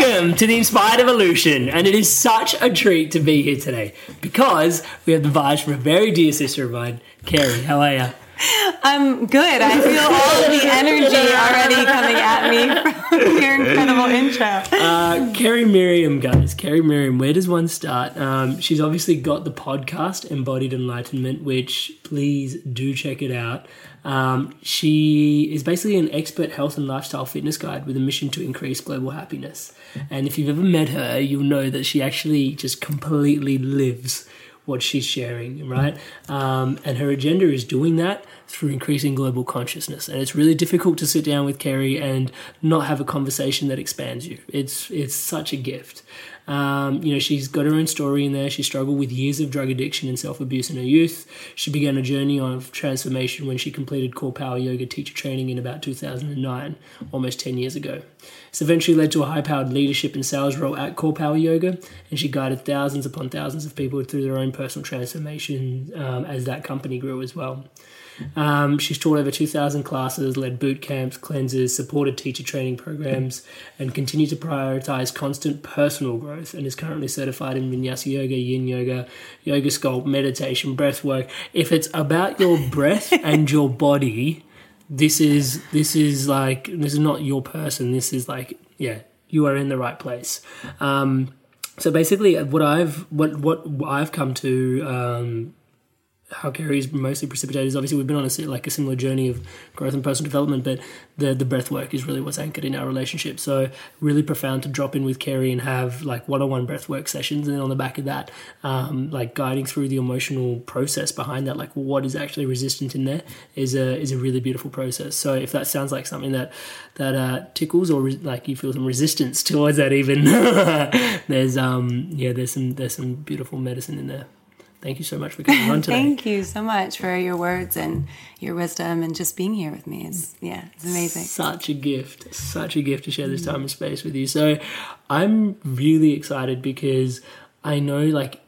Welcome to the Inspired Evolution, and it is such a treat to be here today because we have the vibes from a very dear sister of mine, Carrie. How are you? I'm good. I feel all of the energy already coming at me from your incredible intro. Uh, Carrie Miriam, guys. Carrie Miriam, where does one start? Um, she's obviously got the podcast Embodied Enlightenment, which please do check it out. Um, she is basically an expert health and lifestyle fitness guide with a mission to increase global happiness. And if you've ever met her, you'll know that she actually just completely lives what she's sharing, right? Um, and her agenda is doing that through increasing global consciousness. And it's really difficult to sit down with Carrie and not have a conversation that expands you. It's it's such a gift. Um, you know, she's got her own story in there. She struggled with years of drug addiction and self abuse in her youth. She began a journey of transformation when she completed Core Power Yoga teacher training in about 2009, almost 10 years ago. This eventually led to a high powered leadership and sales role at Core Power Yoga, and she guided thousands upon thousands of people through their own personal transformation um, as that company grew as well. Um, she's taught over 2,000 classes, led boot camps, cleanses, supported teacher training programs, and continued to prioritize constant personal growth and is currently certified in Vinyasa Yoga, Yin Yoga, Yoga Sculpt, meditation, breath work. If it's about your breath and your body, this is this is like this is not your person. This is like yeah, you are in the right place. Um, so basically, what I've what what I've come to um, how Gary's mostly precipitated is obviously we've been on a like a similar journey of growth and personal development, but the the breath work is really what's anchored in our relationship. So really profound to drop in with Carrie and have like one on one breath work sessions, and then on the back of that, um, like guiding through the emotional process behind that, like what is actually resistant in there, is a is a really beautiful process. So if that sounds like something that that uh, tickles or re- like you feel some resistance towards that, even there's um yeah there's some there's some beautiful medicine in there thank you so much for coming on today. Thank you so much for your words and your wisdom and just being here with me. It's yeah, it's amazing. Such a gift, such a gift to share this time and space with you. So I'm really excited because I know like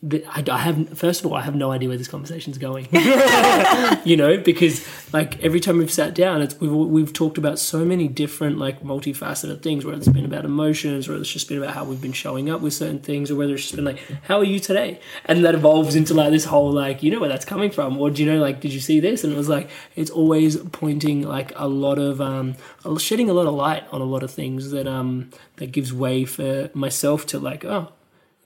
that I, I have first of all I have no idea where this conversation's going. you know, because like every time we've sat down, it's we've we've talked about so many different like multifaceted things. Whether it's been about emotions, or it's just been about how we've been showing up with certain things, or whether it's just been like, how are you today? And that evolves into like this whole like, you know where that's coming from, or do you know like, did you see this? And it was like it's always pointing like a lot of um, shedding a lot of light on a lot of things that um that gives way for myself to like, oh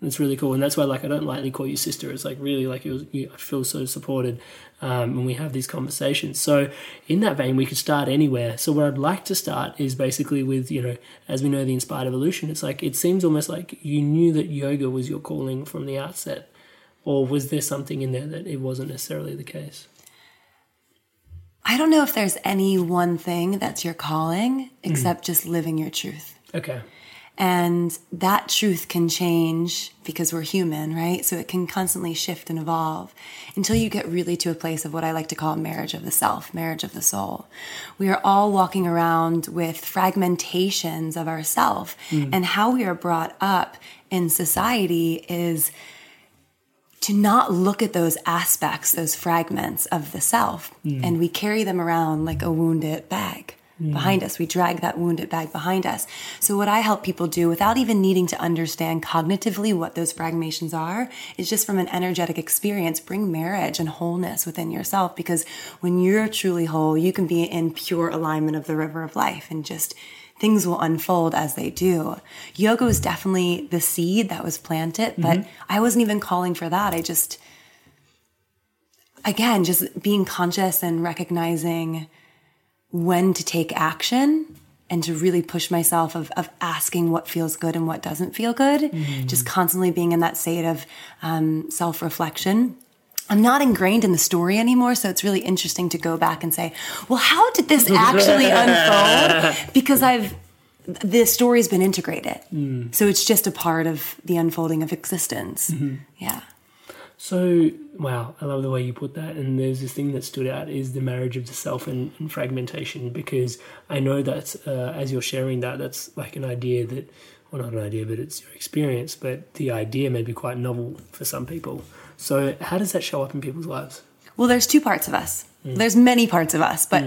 it's really cool, and that's why like I don't lightly call you sister. It's like really like you, you I feel so supported um, when we have these conversations. So in that vein, we could start anywhere. So where I'd like to start is basically with you know, as we know, the inspired evolution. It's like it seems almost like you knew that yoga was your calling from the outset, or was there something in there that it wasn't necessarily the case? I don't know if there's any one thing that's your calling except just living your truth. Okay. And that truth can change because we're human, right? So it can constantly shift and evolve until you get really to a place of what I like to call marriage of the self, marriage of the soul. We are all walking around with fragmentations of ourself. Mm. And how we are brought up in society is to not look at those aspects, those fragments of the self, mm. and we carry them around like a wounded bag behind mm. us. We drag that wounded bag behind us. So, what I help people do without even needing to understand cognitively what those fragmentations are is just from an energetic experience, bring marriage and wholeness within yourself. Because when you're truly whole, you can be in pure alignment of the river of life and just things will unfold as they do. Yoga was definitely the seed that was planted, but mm-hmm. I wasn't even calling for that. I just, again, just being conscious and recognizing when to take action and to really push myself of, of asking what feels good and what doesn't feel good, mm. just constantly being in that state of um, self reflection. I'm not ingrained in the story anymore, so it's really interesting to go back and say, well, how did this actually unfold? Because I've the story's been integrated. Mm. So it's just a part of the unfolding of existence. Mm-hmm. Yeah. So, wow, I love the way you put that. And there's this thing that stood out is the marriage of the self and, and fragmentation, because I know that uh, as you're sharing that, that's like an idea that, well, not an idea, but it's your experience, but the idea may be quite novel for some people. So, how does that show up in people's lives? Well, there's two parts of us. There's many parts of us, but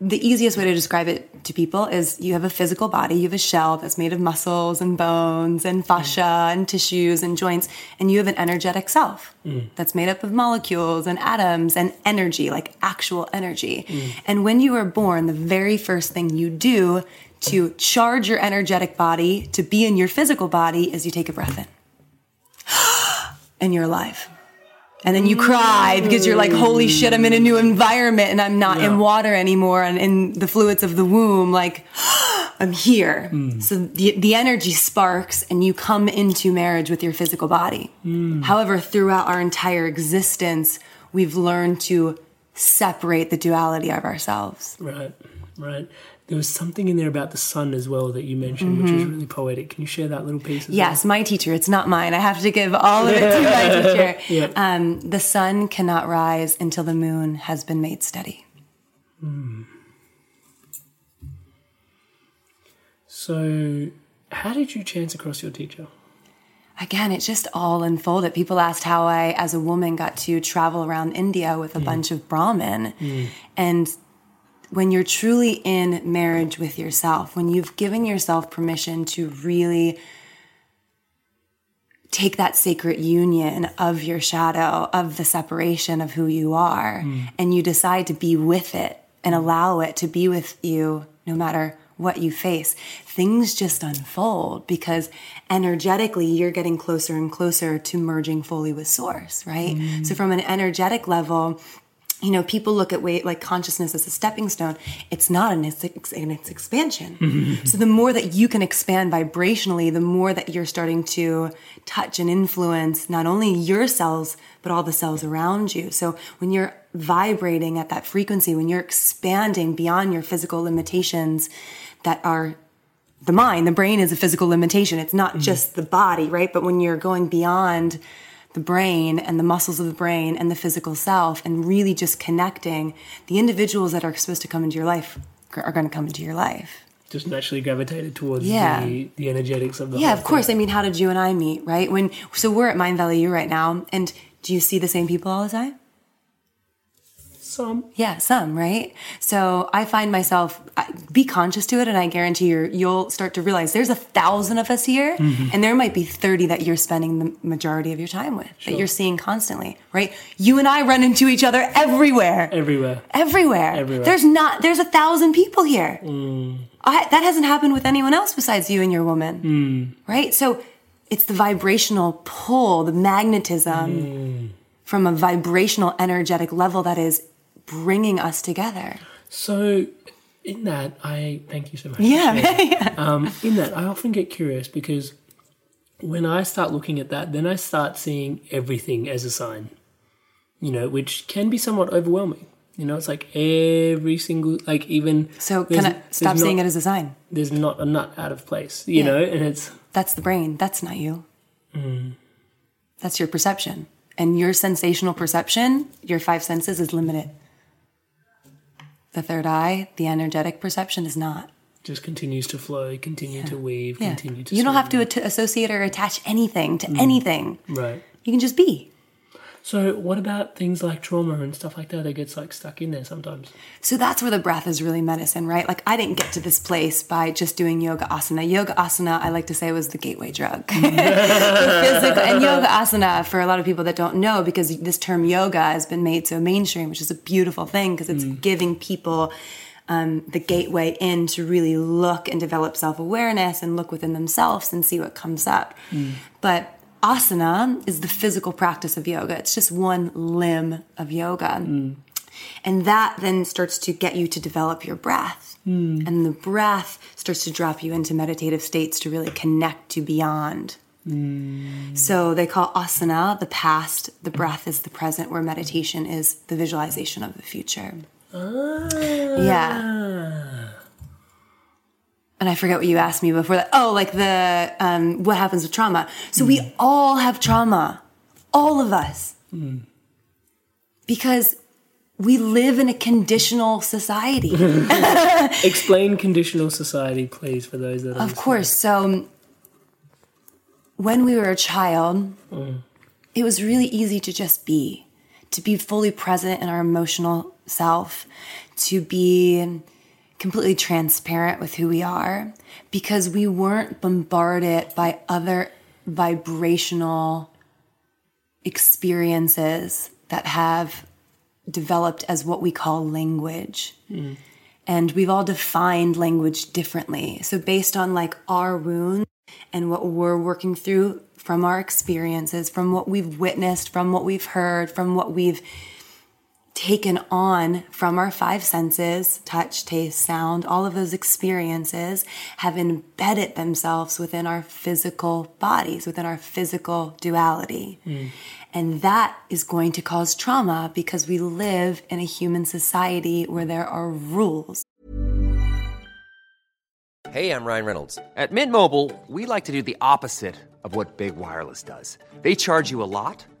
the easiest way to describe it to people is you have a physical body, you have a shell that's made of muscles and bones and fascia and tissues and joints, and you have an energetic self that's made up of molecules and atoms and energy, like actual energy. And when you are born, the very first thing you do to charge your energetic body to be in your physical body is you take a breath in. and you're alive. And then you cry because you're like, holy shit, I'm in a new environment and I'm not in water anymore and in the fluids of the womb. Like, I'm here. Hmm. So the, the energy sparks and you come into marriage with your physical body. Hmm. However, throughout our entire existence, we've learned to separate the duality of ourselves. Right, right. There was something in there about the sun as well that you mentioned, which is mm-hmm. really poetic. Can you share that little piece? As Yes, my teacher. It's not mine. I have to give all of it to my teacher. Yeah. Um, the sun cannot rise until the moon has been made steady. Hmm. So, how did you chance across your teacher? Again, it just all unfolded. People asked how I, as a woman, got to travel around India with a hmm. bunch of Brahmin. Hmm. And when you're truly in marriage with yourself, when you've given yourself permission to really take that sacred union of your shadow, of the separation of who you are, hmm. and you decide to be with it and allow it to be with you no matter what you face, things just unfold because energetically you're getting closer and closer to merging fully with source, right? Hmm. So from an energetic level, you know, people look at weight like consciousness as a stepping stone. It's not an it's, in its expansion. Mm-hmm. so the more that you can expand vibrationally, the more that you're starting to touch and influence not only your cells but all the cells around you. So when you're vibrating at that frequency, when you're expanding beyond your physical limitations that are the mind, the brain is a physical limitation. It's not mm-hmm. just the body, right? But when you're going beyond the brain and the muscles of the brain and the physical self and really just connecting, the individuals that are supposed to come into your life are going to come into your life. Just naturally gravitated towards Yeah. the, the energetics of the Yeah, of course. I mean, how did you and I meet, right? When so we're at Mindvalley U right now, and do you see the same people all the time? Some. Yeah, some, right? So I find myself I- be conscious to it, and I guarantee you, you'll start to realize there's a thousand of us here, mm-hmm. and there might be thirty that you're spending the majority of your time with, that you're seeing constantly, right? You and I run into each other everywhere, Everywhere. everywhere. Everywhere. There's not. There's a thousand people here. Mm. I, that hasn't happened with anyone else besides you and your woman, mm. right? So it's the vibrational pull, the magnetism mm. from a vibrational, energetic level that is bringing us together. So, in that, I thank you so much. Yeah, yeah. um, in that, I often get curious because when I start looking at that, then I start seeing everything as a sign, you know, which can be somewhat overwhelming. You know, it's like every single, like even. So can I stop seeing not- it as a sign. There's not a nut out of place, you Yeah. know, and it's. That's the brain. That's not you. Mm. That's your perception. And your sensational perception, your five senses, is limited. The third eye, the energetic perception, is not. just continues to flow, continue to weave, Yeah. continue to. You don't have to at- associate or attach anything to Mm. anything. Right. You can just be. So, what about things like trauma and stuff like that? that gets like stuck in there sometimes. So that's where the breath is really medicine, right? Like I didn't get to this place by just doing yoga asana. Yoga asana, I like to say, was the gateway drug. Physical, and yoga asana, for a lot of people that don't know, because this term yoga has been made so mainstream, which is a beautiful thing because it's giving people um, the gateway in to really look and develop self awareness and look within themselves and see what comes up. But asana is the physical practice of yoga. It's just one limb of yoga. Mm. And that then starts to get you to develop your breath. Mm. And the breath starts to drop you into meditative states to really connect to beyond. Mm. So they call asana the past, the breath is the present, where meditation is the visualization of the future. Ah. Yeah. And I forget what you asked me before that. Oh, like the um, what happens with trauma. So we mm. all have trauma, all of us, mm. because we live in a conditional society. Explain conditional society, please, for those that are. Of course. So when we were a child, mm. it was really easy to just be, to be fully present in our emotional self, to be completely transparent with who we are, because we weren't bombarded by other vibrational experiences that have developed as what we call language and we've all defined language differently. So based on like our wounds and what we're working through from our experiences, from what we've witnessed, from what we've heard, from what we've taken on from our five senses touch, taste, sound, all of those experiences have embedded themselves within our physical bodies, within our physical duality. Hmm. And that is going to cause trauma because we live in a human society where there are rules. Hey, I'm Ryan Reynolds. At Mint Mobile, we like to do the opposite of what Big Wireless does. They charge you a lot,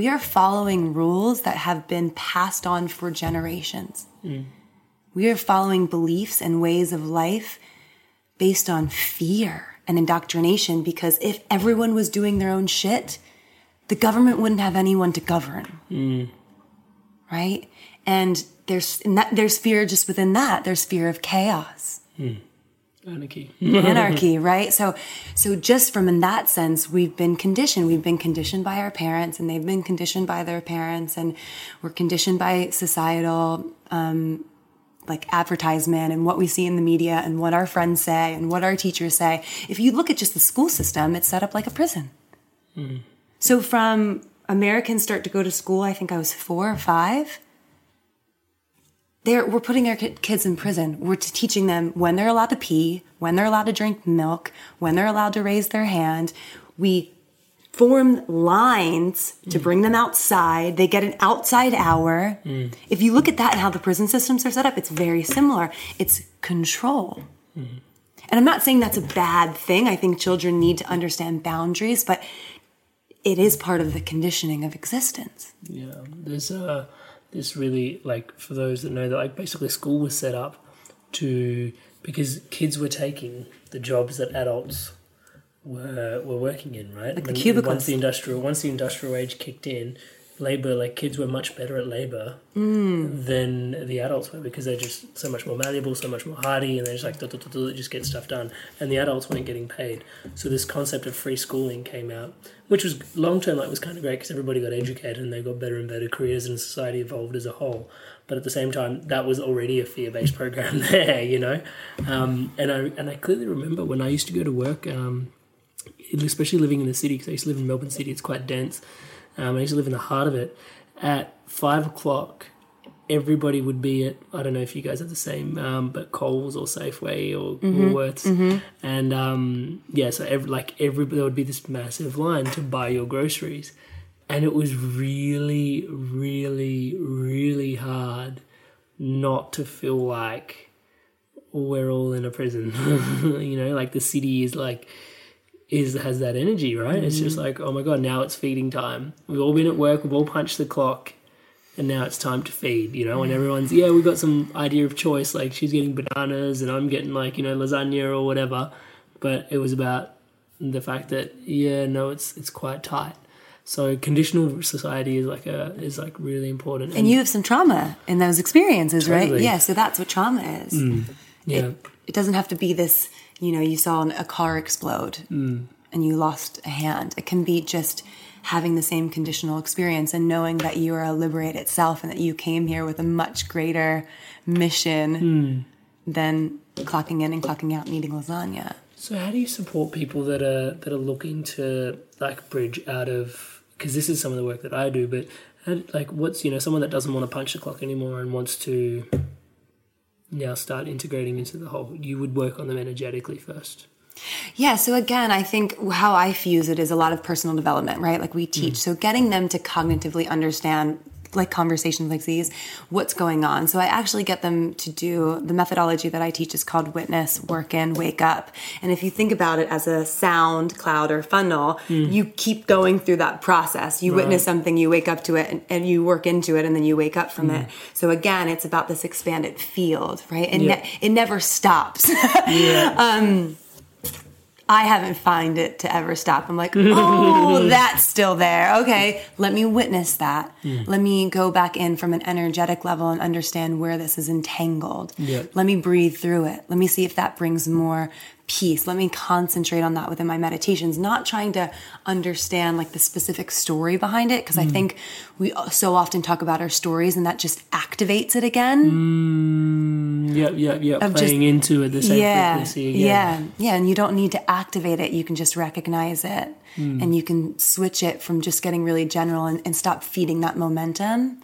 We are following rules that have been passed on for generations. Mm. We are following beliefs and ways of life based on fear and indoctrination because if everyone was doing their own shit, the government wouldn't have anyone to govern. Mm. Right? And there's and that, there's fear just within that. There's fear of chaos. Mm. Anarchy. anarchy, right? So, so just from in that sense, we've been conditioned. We've been conditioned by our parents, and they've been conditioned by their parents, and we're conditioned by societal, um, like advertisement and what we see in the media and what our friends say and what our teachers say. If you look at just the school system, it's set up like a prison. So from Americans start to go to school, I think I was four or five they're, we're putting our kids in prison. We're teaching them when they're allowed to pee, when they're allowed to drink milk, when they're allowed to raise their hand. We form lines to bring them outside. They get an outside hour. If you look at that and how the prison systems are set up, it's very similar. It's control. And I'm not saying that's a bad thing. I think children need to understand boundaries, but it is part of the conditioning of existence. Yeah, there's uh, this really like for those that know that like basically school was set up to because kids were taking the jobs that adults were were working in, right? Like the cubicles. Once the industrial once the industrial age kicked in, labor like kids were much better at labor Mm. than the adults were because they're just so much more malleable, so much more hardy, and they're just like duh, duh, duh, duh, just get stuff done. And the adults weren't getting paid. So this concept of free schooling came out, which was long term. Like was kind of great because everybody got educated and they got better and better careers, and society evolved as a whole. But at the same time, that was already a fear based program there, you know. Um, and I and I clearly remember when I used to go to work. Um, especially living in the city because I used to live in Melbourne City. It's quite dense. Um, I used to live in the heart of it. At five o'clock, everybody would be at I don't know if you guys have the same, um, but Coles or Safeway or Woolworths, and um, yeah, so every, like every there would be this massive line to buy your groceries, and it was really, really, really hard not to feel like we're all in a prison. you know, like the city is like is has that energy, right? It's just mm. like, oh my god, now it's feeding time. We've all been at work, we've all punched the clock, and now it's time to feed, you know, and everyone's yeah, we've got some idea of choice, like she's getting bananas and I'm getting like, you know, lasagna or whatever. But it was about the fact that, yeah, no, it's it's quite tight. So conditional society is like a is like really important. And you have some trauma in those experiences, right? Totally. Yeah, so that's what trauma is. Mm. yeah. It, it doesn't have to be this, you know, you saw an- a car explode Mm. and you lost a hand. It can be just having the same conditional experience and knowing that you are a liberated self and that you came here with a much greater mission Mm. than clocking in and clocking out and eating lasagna. So how do you support people that are that are looking to like bridge out of because this is some of the work that I do, but how, like what's you know someone that doesn't want to punch the clock anymore and wants to now start integrating into the whole. You would work on them energetically first. Yeah, so again, I think how I fuse it is a lot of personal development, right? Like we teach. Mm. So getting them to cognitively understand like conversations like these, what's going on. So I actually get them to do the methodology that I teach is called witness, work in, wake up. And if you think about it as a sound cloud or funnel, hmm. you keep going through that process. You witness something, you wake up to it and, and you work into it and then you wake up from hmm. it. So again, it's about this expanded field, right? And Yeah. ne- it never stops. Yeah. Um, I haven't find it to ever stop. I'm like, oh, that's still there. Okay, let me witness that. Let me go back in from an energetic level and understand where this is entangled. Yeah. Let me breathe through it. Let me see if that brings more peace. Let me concentrate on that within my meditations, not trying to understand like the specific story behind it. Cause I mm. think we uh, so often talk about our stories and that just activates it again. Mm. Yep, yep, yep. Of Playing just- into it the same yeah, frequency again. Yeah, yeah, and you don't need to activate it. You can just recognize it, Hmm. and you can switch it from just getting really general and, and stop feeding that momentum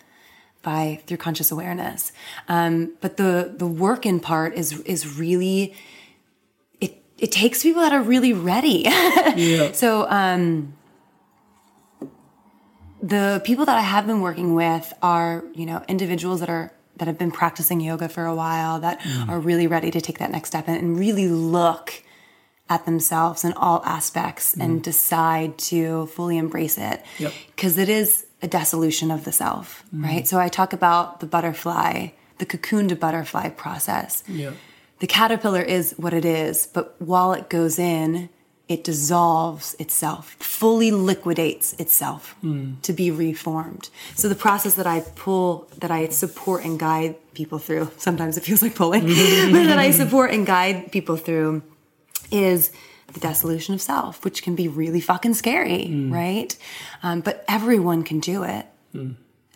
by through conscious awareness. Um, but the the work in part is is really it it takes people that are really ready. Yeah. So, um, the people that I have been working with are, you know, individuals that are that have been practicing yoga for a while that mm. are really ready to take that next step and, and really look at themselves in all aspects and mm. decide to fully embrace it. Yep. Because it is a dissolution of the self, mm. right? So I talk about the butterfly, the cocoon to butterfly process Yeah. the caterpillar is what it is, but while it goes in, it dissolves itself, fully liquidates itself to be reformed. So the process that I pull, that I support and guide people through, sometimes it feels like pulling, but that I support and guide people through is the dissolution of self, which can be really fucking scary, right? Um, but everyone can do it.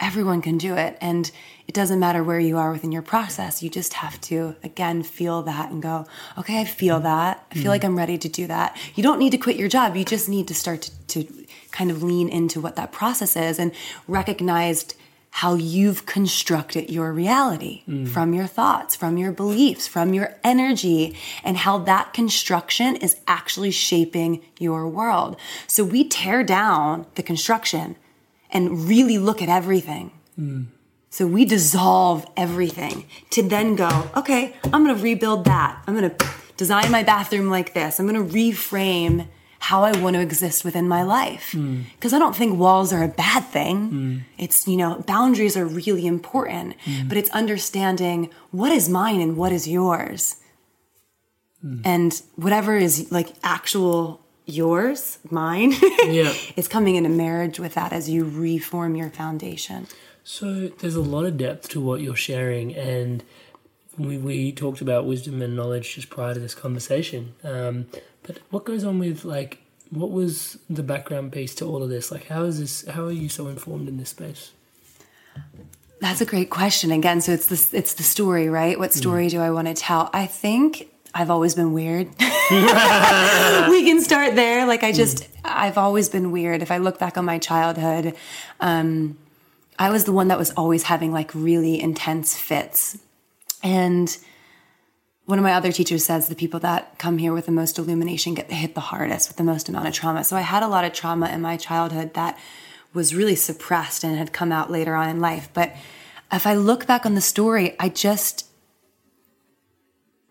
Everyone can do it. And it doesn't matter where you are within your process. You just have to, again, feel that and go, okay, I feel that. I feel like mm-hmm. I'm ready to do that. You don't need to quit your job. You just need to start to, to kind of lean into what that process is and recognize how you've constructed your reality mm. from your thoughts, from your beliefs, from your energy, and how that construction is actually shaping your world. So we tear down the construction and really look at everything. So we dissolve everything to then go, okay, I'm gonna rebuild that. I'm gonna design my bathroom like this. I'm gonna reframe how I want to exist within my life. Because I don't think walls are a bad thing. It's, you know, boundaries are really important, but it's understanding what is mine and what is yours. And whatever is like actual yours, mine, Yeah. is coming into marriage with that as you reform your foundation. So there's a lot of depth to what you're sharing, and we, we talked about wisdom and knowledge just prior to this conversation. Um, but what goes on with like what was the background piece to all of this? Like, how is this? How are you so informed in this space? That's a great question. Again, so it's the it's the story, right? What story do I want to tell? I think I've always been weird. we can start there. Like I just I've always been weird. If I look back on my childhood, um, I was the one that was always having like really intense fits. And one of my other teachers says the people that come here with the most illumination get hit the hardest with the most amount of trauma. So I had a lot of trauma in my childhood that was really suppressed and had come out later on in life. But if I look back on the story, I just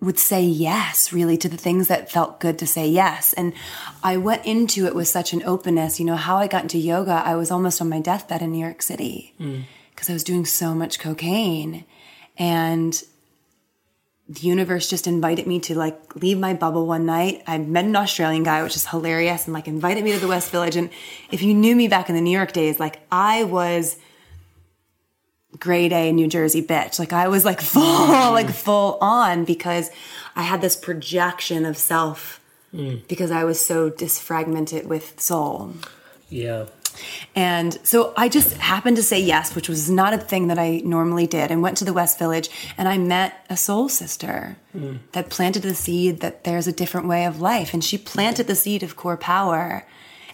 would say yes really to the things that felt good to say yes and i went into it with such an openness you know how i got into yoga i was almost on my deathbed in new york city mm. because i was doing so much cocaine and the universe just invited me to like leave my bubble one night. I met an Australian guy, which is hilarious, and like invited me to the West Village. And if you knew me back in the New York days, like I was grade A New Jersey bitch. Like I was like full, mm. like full on because I had this projection of self mm. because I was so disfragmented with soul. Yeah. And so I just happened to say yes, which was not a thing that I normally did, and went to the West Village and I met a soul sister mm. that planted the seed that there's a different way of life. And she planted the seed of core power.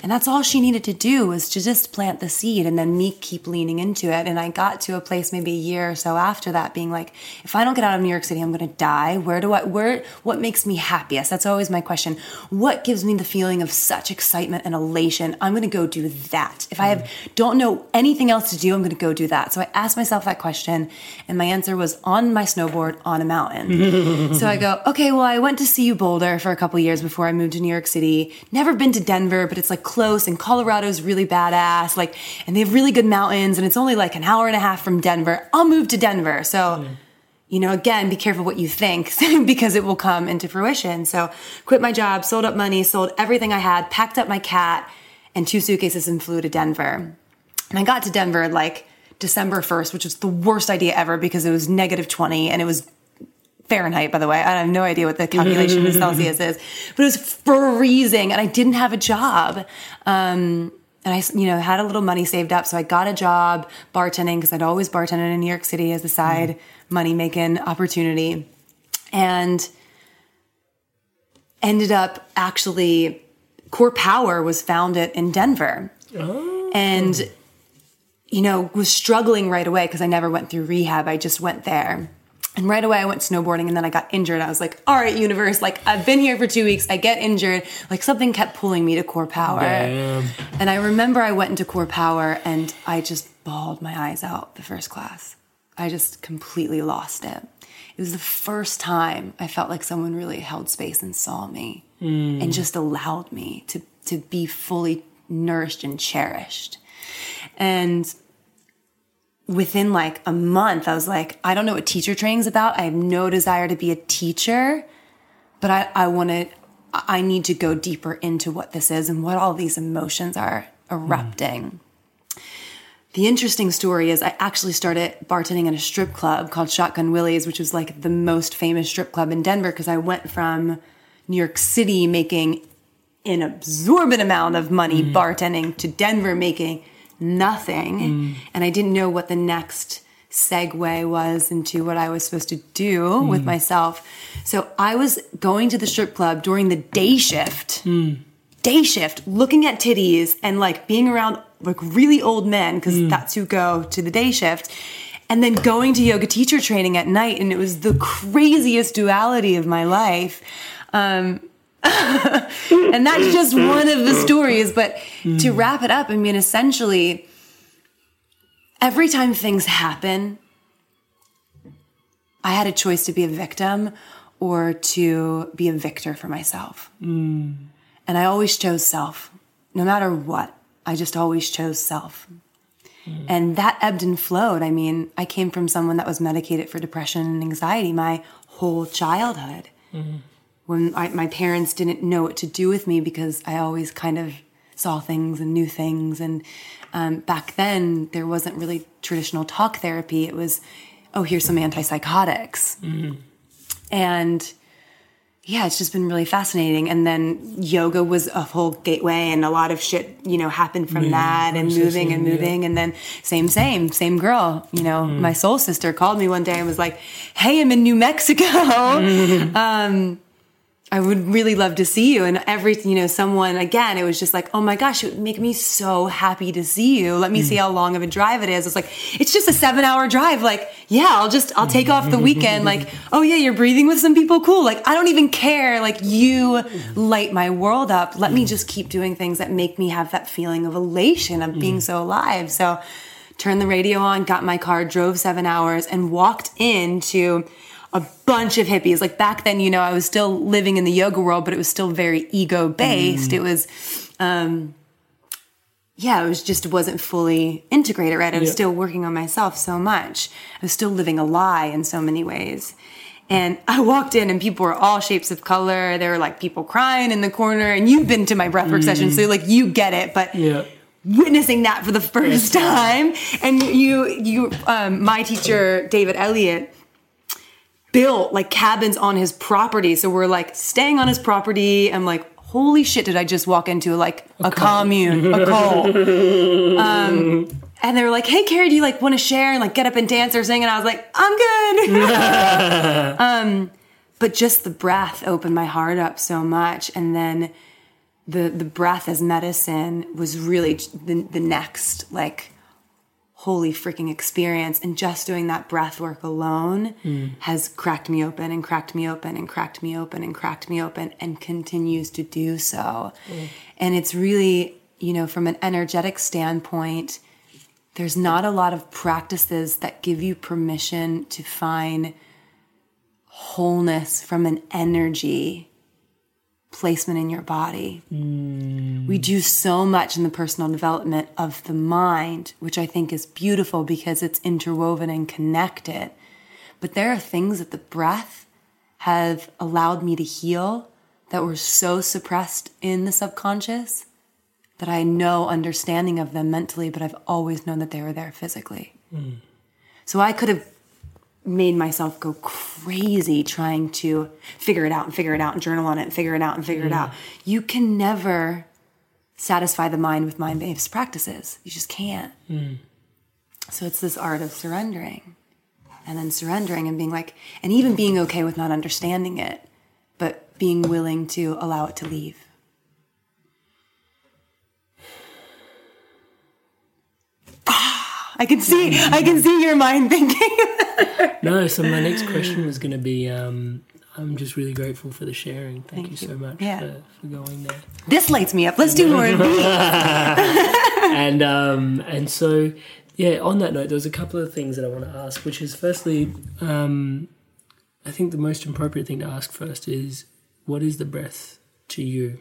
And that's all she needed to do was to just plant the seed and then me keep leaning into it. And I got to a place maybe a year or so after that being like, if I don't get out of New York City, I'm going to die. Where do I, where, what makes me happiest? That's always my question. What gives me the feeling of such excitement and elation? I'm going to go do that. If I have, don't know anything else to do, I'm going to go do that. So I asked myself that question and my answer was on my snowboard on a mountain. so I go, okay, well, I went to CU Boulder for a couple years before I moved to New York City. Never been to Denver, but it's like close and Colorado's really badass. Like, and they have really good mountains and it's only like an hour and a half from Denver. I'll move to Denver. So, hmm. you know, again, be careful what you think because it will come into fruition. So, quit my job, sold up money, sold everything I had, packed up my cat and two suitcases and flew to Denver. And I got to Denver like December 1st, which was the worst idea ever because it was negative 20 and it was Fahrenheit, by the way. I have no idea what the calculation of Celsius is, but it was freezing and I didn't have a job. Um, and I, you know, had a little money saved up. So I got a job bartending because I'd always bartended in New York City as a side money making opportunity. And ended up actually, Core Power was founded in Denver. And, you know, was struggling right away because I never went through rehab. I just went there. And right away I went snowboarding and then I got injured. I was like, all right, universe, like I've been here for two weeks. I get injured. Like something kept pulling me to core power. Damn. And I remember I went into core power and I just bawled my eyes out the first class. I just completely lost it. It was the first time I felt like someone really held space and saw me hmm. and just allowed me to, to be fully nourished and cherished. And within like a month, I was like, I don't know what teacher training's about. I have no desire to be a teacher, but I, I want to, I need to go deeper into what this is and what all these emotions are erupting. The interesting story is I actually started bartending in a strip club called Shotgun Willie's, which was like the most famous strip club in Denver because I went from New York City making an absorbent amount of money mm. bartending to Denver making nothing. Mm. And I didn't know what the next segue was into what I was supposed to do mm. with myself. So I was going to the strip club during the day shift, mm. day shift, looking at titties and like being around like really old men because that's who go to the day shift. And then going to yoga teacher training at night, and it was the craziest duality of my life. Um, and that's just one of the stories. But to wrap it up, I mean, essentially, every time things happen, I had a choice to be a victim or to be a victor for myself. And And I always chose self. No matter what, I just always chose self. Mm. And that ebbed and flowed. I mean, I came from someone that was medicated for depression and anxiety my whole childhood. Mm-hmm. When I, my parents didn't know what to do with me because I always kind of saw things and knew things. And um, back then, there wasn't really traditional talk therapy. It was, oh, here's some antipsychotics. And yeah, it's just been really fascinating. And then yoga was a whole gateway, and a lot of shit, you know, happened from that, and moving and processing, yeah. moving. And then same, same, same girl. You know, my soul sister called me one day and was like, "Hey, I'm in New Mexico. um, I would really love to see you." And every, you know, someone again, it was just like, "Oh my gosh, it would make me so happy to see you. Let me see how long of a drive it is." It's like it's just a seven-hour drive. Like, yeah, I'll just I'll take off the weekend. Like, oh yeah, you're breathing with some people. Cool. Like, I don't even care. Like, you light my world up. Let me just keep doing things that make me have that feeling of elation of being so alive. So, turned the radio on, got my car, drove seven hours, and walked into a bunch of hippies. Like back then, you know, I was still living in the yoga world, but it was still very ego based. It was, um, yeah, it was just wasn't fully integrated, right? I was Yeah. still working on myself so much. I was still living a lie in so many ways. And I walked in and people were all shapes of color. There were like people crying in the corner. And you've been to my breathwork session, so like you get it. But Yeah. witnessing that for the first time and you you um, my teacher david elliott built like cabins on his property. So we're like staying on his property. I'm like holy shit did i just walk into like a, commune a cult? Um, and they were like hey carrie do you like want to share and like get up and dance or sing? And i was like i'm good. Um, but just the breath opened my heart up so much. And then the the breath as medicine was really the, the next like holy freaking experience. And just doing that breath work alone mm. has cracked me open and cracked me open and cracked me open and cracked me open and continues to do so. Mm. And it's really you know from an energetic standpoint there's not a lot of practices that give you permission to find wholeness from an energy placement in your body. Mm. We do so much in the personal development of the mind, which I think is beautiful because it's interwoven and connected. But there are things that the breath have allowed me to heal that were so suppressed in the subconscious that I had no understanding of them mentally, but I've always known that they were there physically. Mm. So I could have made myself go crazy trying to figure it out and figure it out and journal on it and figure it out and figure it mm-hmm. out. You can never satisfy the mind with mind based practices. You just can't. Mm. So it's this art of surrendering and then surrendering and being like, and even being okay with not understanding it, but being willing to allow it to leave. I can see, I can see your mind thinking. No, so my next question was going to be um, I'm just really grateful for the sharing. Thank, you, so much Yeah. for, for going there. this lights me up. Let's do more of these. and um, and so yeah, on that note, there was a couple of things that I want to ask, which is firstly, um, I think the most appropriate thing to ask first is what is the breath to you?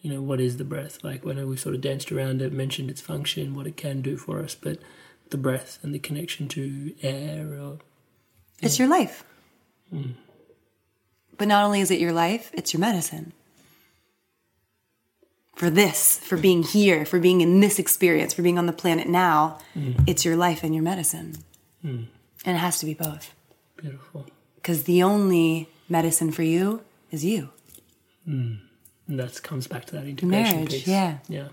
You know, what is the breath? Like, I know we've sort of danced around it, mentioned its function, what it can do for us, but the breath and the connection to air or It's your life. Hmm. But not only is it your life, it's your medicine. For this, for being here, for being in this experience, for being on the planet now, hmm. it's your life and your medicine. Hmm. And it has to be both. beautiful. Because the only medicine for you is you. And that comes back to that integration Marriage, piece. yeah. yeah.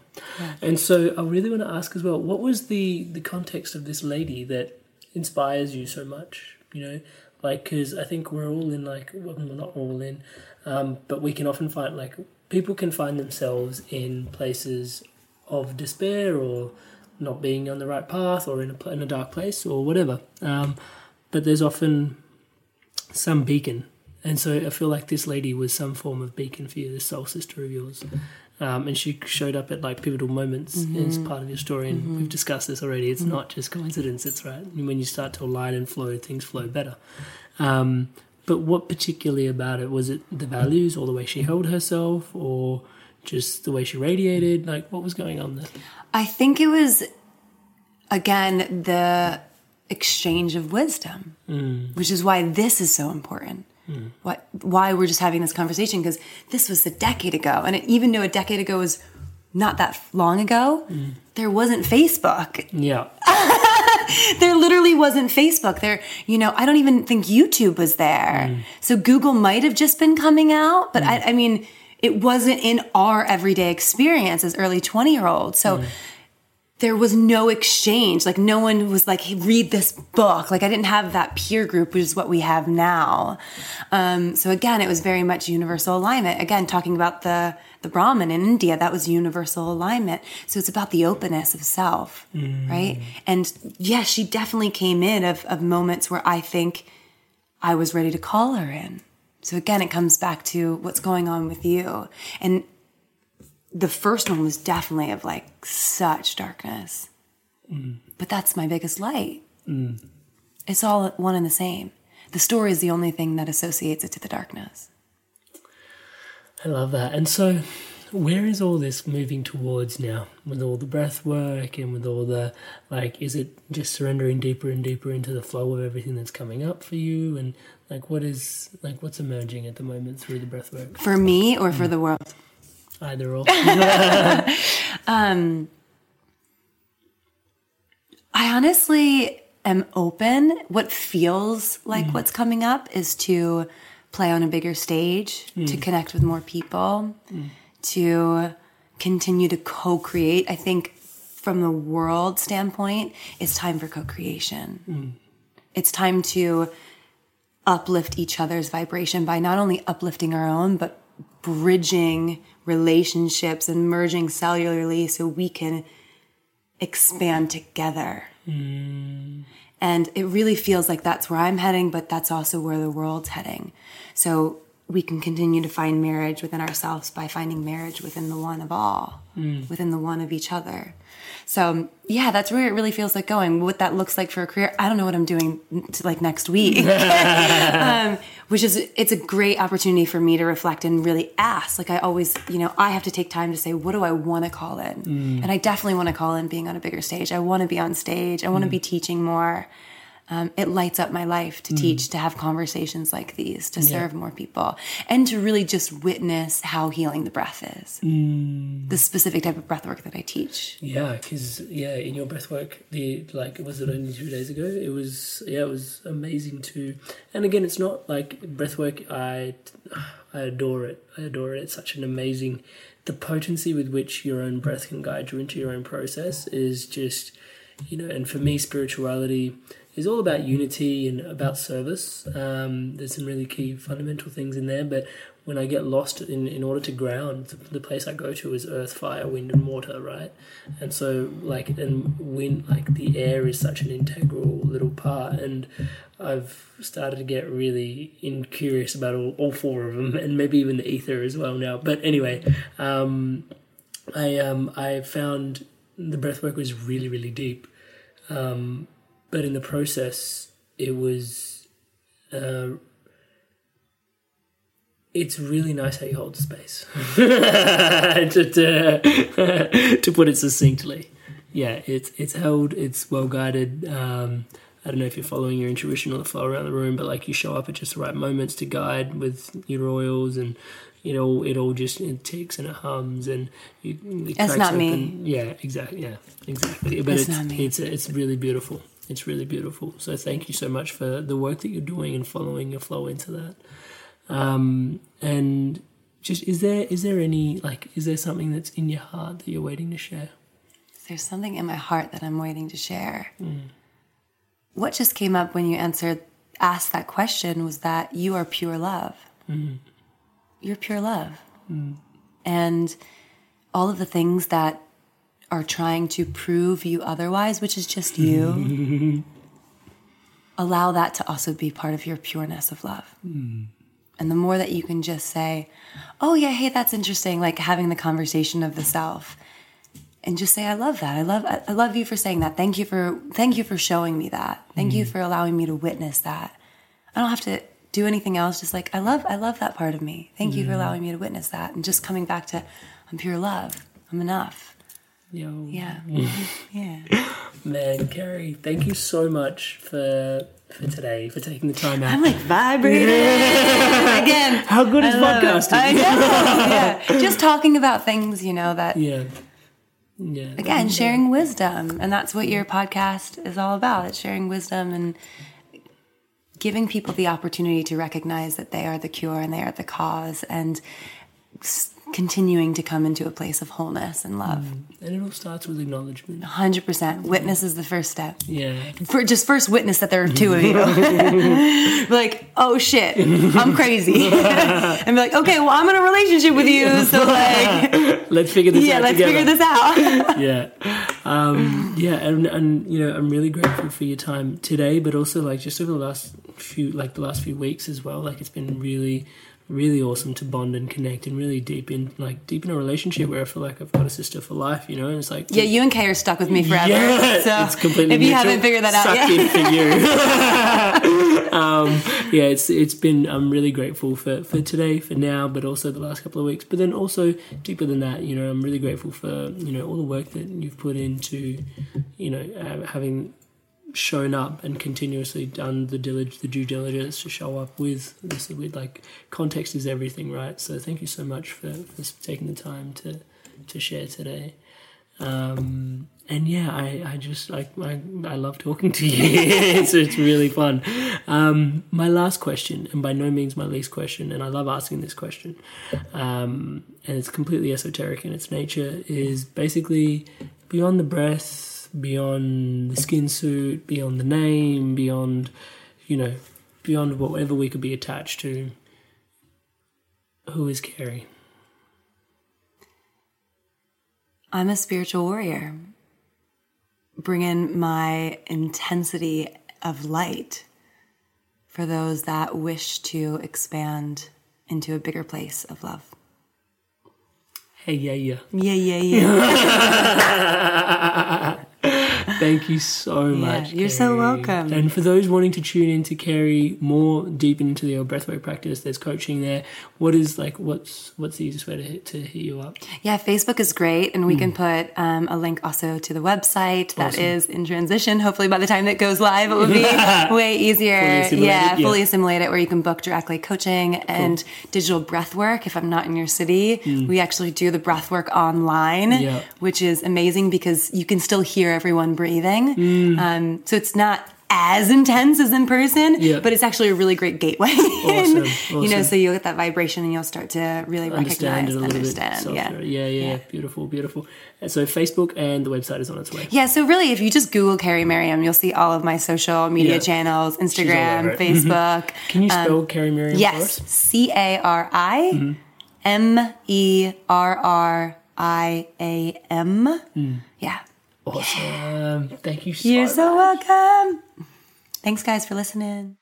And so I really want to ask as well, what was the the context of this lady that inspires you so much? You know, like because I think we're all in like well, not all in, um, but we can often find like people can find themselves in places of despair or not being on the right path or in a in a dark place or whatever. Um, but there's often some beacon. And so I feel like this lady was some form of beacon for you, this soul sister of yours. Um, and she showed up at like pivotal moments as part of your story. And we've discussed this already. It's not just coincidence, it's right. And when you start to align and flow, things flow better. Um, but what particularly about it? Was it the values or the way she held herself? Or just the way she radiated? Like, what was going on there? I think it was, again, the exchange of wisdom, which is why this is so important. What, why we're just having this conversation because this was a decade ago, and it, even though a decade ago was not that long ago, there wasn't Facebook. Yeah. There literally wasn't Facebook. There, you know, I don't even think YouTube was there. So Google might have just been coming out, but I, I mean, it wasn't in our everyday experience as early 20 year olds. So there was no exchange. Like no one was like, hey, read this book. Like I didn't have that peer group, which is what we have now. Um, so again, it was very much universal alignment. Again, talking about the the Brahmin in India, that was universal alignment. So it's about the openness of self, right? And yes, she definitely came in of, of moments where I think I was ready to call her in. So again, it comes back to what's going on with you. And the first one was definitely of like such darkness. Mm. But that's my biggest light. Mm. It's all one and the same. The story is the only thing that associates it to the darkness. I love that. And so, where is all this moving towards now? With all the breath work and with all the, like, is it just surrendering deeper and deeper into the flow of everything that's coming up for you? And, like, what is, like, what's emerging at the moment through the breath work? For me or for the world? Either or. Um, I honestly am open. What feels like mm. what's coming up is to play on a bigger stage, to mm. connect with more people, mm. to continue to co create. I think from the world standpoint, it's time for co creation. It's time to uplift each other's vibration by not only uplifting our own, but bridging relationships and merging cellularly so we can expand together. Mm. And it really feels like that's where I'm heading, but that's also where the world's heading. So we can continue to find marriage within ourselves by finding marriage within the one of all, hmm. within the one of each other. So yeah, that's where it really feels like going. What that looks like for a career, I don't know what I'm doing to, like next week. um, which is it's a great opportunity for me to reflect and really ask. Like I always, you know, I have to take time to say, what do I want to call in? Hmm. And I definitely want to call in being on a bigger stage. I want to be on stage. I want to hmm. be teaching more. Um, it lights up my life to teach, to have conversations like these, to serve more people, and to really just witness how healing the breath is. The specific type of breath work that I teach. Yeah, because yeah, in your breath work, the like was it only two days ago? It was yeah, it was amazing to. And again, it's not like breath work. I I adore it. I adore it. It's such an amazing. The potency with which your own breath can guide you into your own process is just, you know. And for me, spirituality is all about unity and about service. Um, there's some really key fundamental things in there, but when I get lost in, in order to ground, the, place I go to is earth, fire, wind, and water, right? And so, like, and wind, like, the air is such an integral little part. And I've started to get really in curious about all, all four of them, and maybe even the ether as well now. But anyway, um, I um, I found the breath work was really, really deep. Um, but in the process, it was. Uh, it's really nice how you hold space. to, to, to put it succinctly, yeah, it's it's held. It's well guided. Um, I don't know if you're following your intuition or the flow around the room, but like you show up at just the right moments to guide with your oils and. It all, it all just it ticks and it hums and you, it It's cracks not me. open. Yeah, exactly. Yeah, exactly. But It's me. it's it's really beautiful. It's really beautiful. So thank you so much for the work that you're doing and following your flow into that. Um, and just is there is there any like is there something that's in your heart that you're waiting to share? There's something in my heart that I'm waiting to share. Mm. What just came up when you answered, asked that question was that you are pure love. Mm. You're pure love. Mm. And all of the things that are trying to prove you otherwise, which is just you, allow that to also be part of your pureness of love. Hmm. And the more that you can just say, oh, yeah, hey, that's interesting, like having the conversation of the self and just say i love that i love i love you for saying that thank you for thank you for showing me that thank you hmm. for allowing me to witness that i don't have to do anything else, just like I love I love that part of me. Thank you for hmm. allowing me to witness that. And just coming back to I'm pure love. I'm enough. Yo. Yeah. yeah. Man, Carrie, thank you so much for for today, for taking the time out. I'm like vibrating again. How good is podcasting? I know. Yeah. Just talking about things, you know, that yeah. Yeah. again, sharing wisdom. And that's what your podcast is all about. It's sharing wisdom and giving people the opportunity to recognize that they are the cure and they are the cause and continuing to come into a place of wholeness and love. And it all starts with acknowledgement. 100%. Witness is the first step. Yeah. For just first witness that there are two of you. like, oh shit, I'm crazy. and be like, okay, well, I'm in a relationship with you. So, like, Let's figure this yeah, out Yeah, let's together. figure this out. yeah um yeah and and you know i'm really grateful for your time today but also like just over the last few like the last few weeks as well like it's been really really awesome to bond and connect and really deep in like deep in a relationship where i feel like i've got a sister for life you know and it's like yeah, you and Kay are stuck with me forever. Yeah, so it's completely if you haven't figured that out yet. in for you. um, yeah, it's it's been. I'm really grateful for for today, for now, but also the last couple of weeks. But then also deeper than that, you know, I'm really grateful for you know all the work that you've put into, you know, uh, having shown up and continuously done the the due diligence to show up with this with like context is everything right? So thank you so much for, for taking the time to to share today. Um and yeah i i just like I, I love talking to you. It's, it's really fun. Um my last question and by no means my least question and i love asking this question um and it's completely esoteric in its nature is basically beyond the breath beyond the skin suit beyond the name beyond you know beyond whatever we could be attached to who is carrie I'm a spiritual warrior. Bring in my intensity of light for those that wish to expand into a bigger place of love. hey yeah yeah Yeah, yeah, yeah. Thank you so much. you're so welcome. And for those wanting to tune in to Carrie more deep into your breathwork practice, there's coaching there. What is like what's what's the easiest way to hit, to hit you up? yeah, Facebook is great. And we can put um, a link also to the website that is in transition. Hopefully, by the time that goes live, it will be way easier. Fully yeah, yeah. fully assimilate it where you can book directly coaching and digital breath work. If I'm not in your city, we actually do the breath work online, Yeah. which is amazing because you can still hear everyone breathing. Mm. Um, so it's not as intense as in person, Yeah. but it's actually a really great gateway. Awesome, You know, so you'll get that vibration and you'll start to really Understand recognize, it a little understand. bit. yeah. yeah, yeah, Yeah. Beautiful, beautiful. And so Facebook and the website is on its way. Yeah, so really, if you just Google Carrie Merriam, you'll see all of my social media Yeah. channels Instagram, over it. Mm-hmm. Facebook. Can you spell um, Carrie Merriam for Yes? C A R I M E R R I A M. Mm-hmm. Yeah. Awesome. Thank you so You're much. so welcome. Thanks, guys, for listening.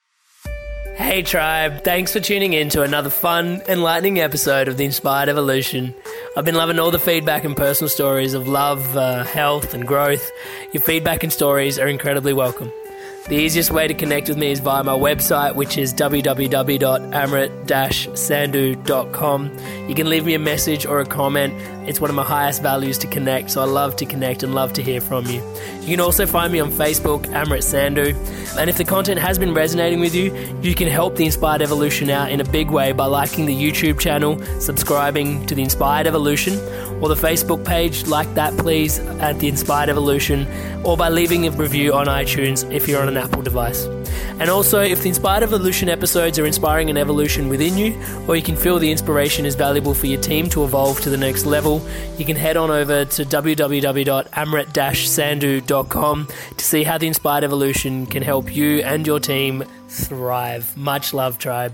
Hey, tribe. Thanks for tuning in to another fun, enlightening episode of The Inspired Evolution. I've been loving all the feedback and personal stories of love, uh, health, and growth. Your feedback and stories are incredibly welcome. The easiest way to connect with me is via my website, which is www.amrit-sandhu.com. You can leave me a message or a comment. It's one of my highest values to connect, so I love to connect and love to hear from you. You can also find me on Facebook, Amrit Sandhu. And if the content has been resonating with you, you can help the Inspired Evolution out in a big way by liking the YouTube channel, subscribing to the Inspired Evolution, or the Facebook page, like that please, at the Inspired Evolution, or by leaving a review on iTunes if you're on an Apple device. And also, if the Inspired Evolution episodes are inspiring an evolution within you, or you can feel the inspiration is valuable for your team to evolve to the next level, you can head on over to www.amrit-sandhu.com to see how the Inspired Evolution can help you and your team thrive. Much love, tribe.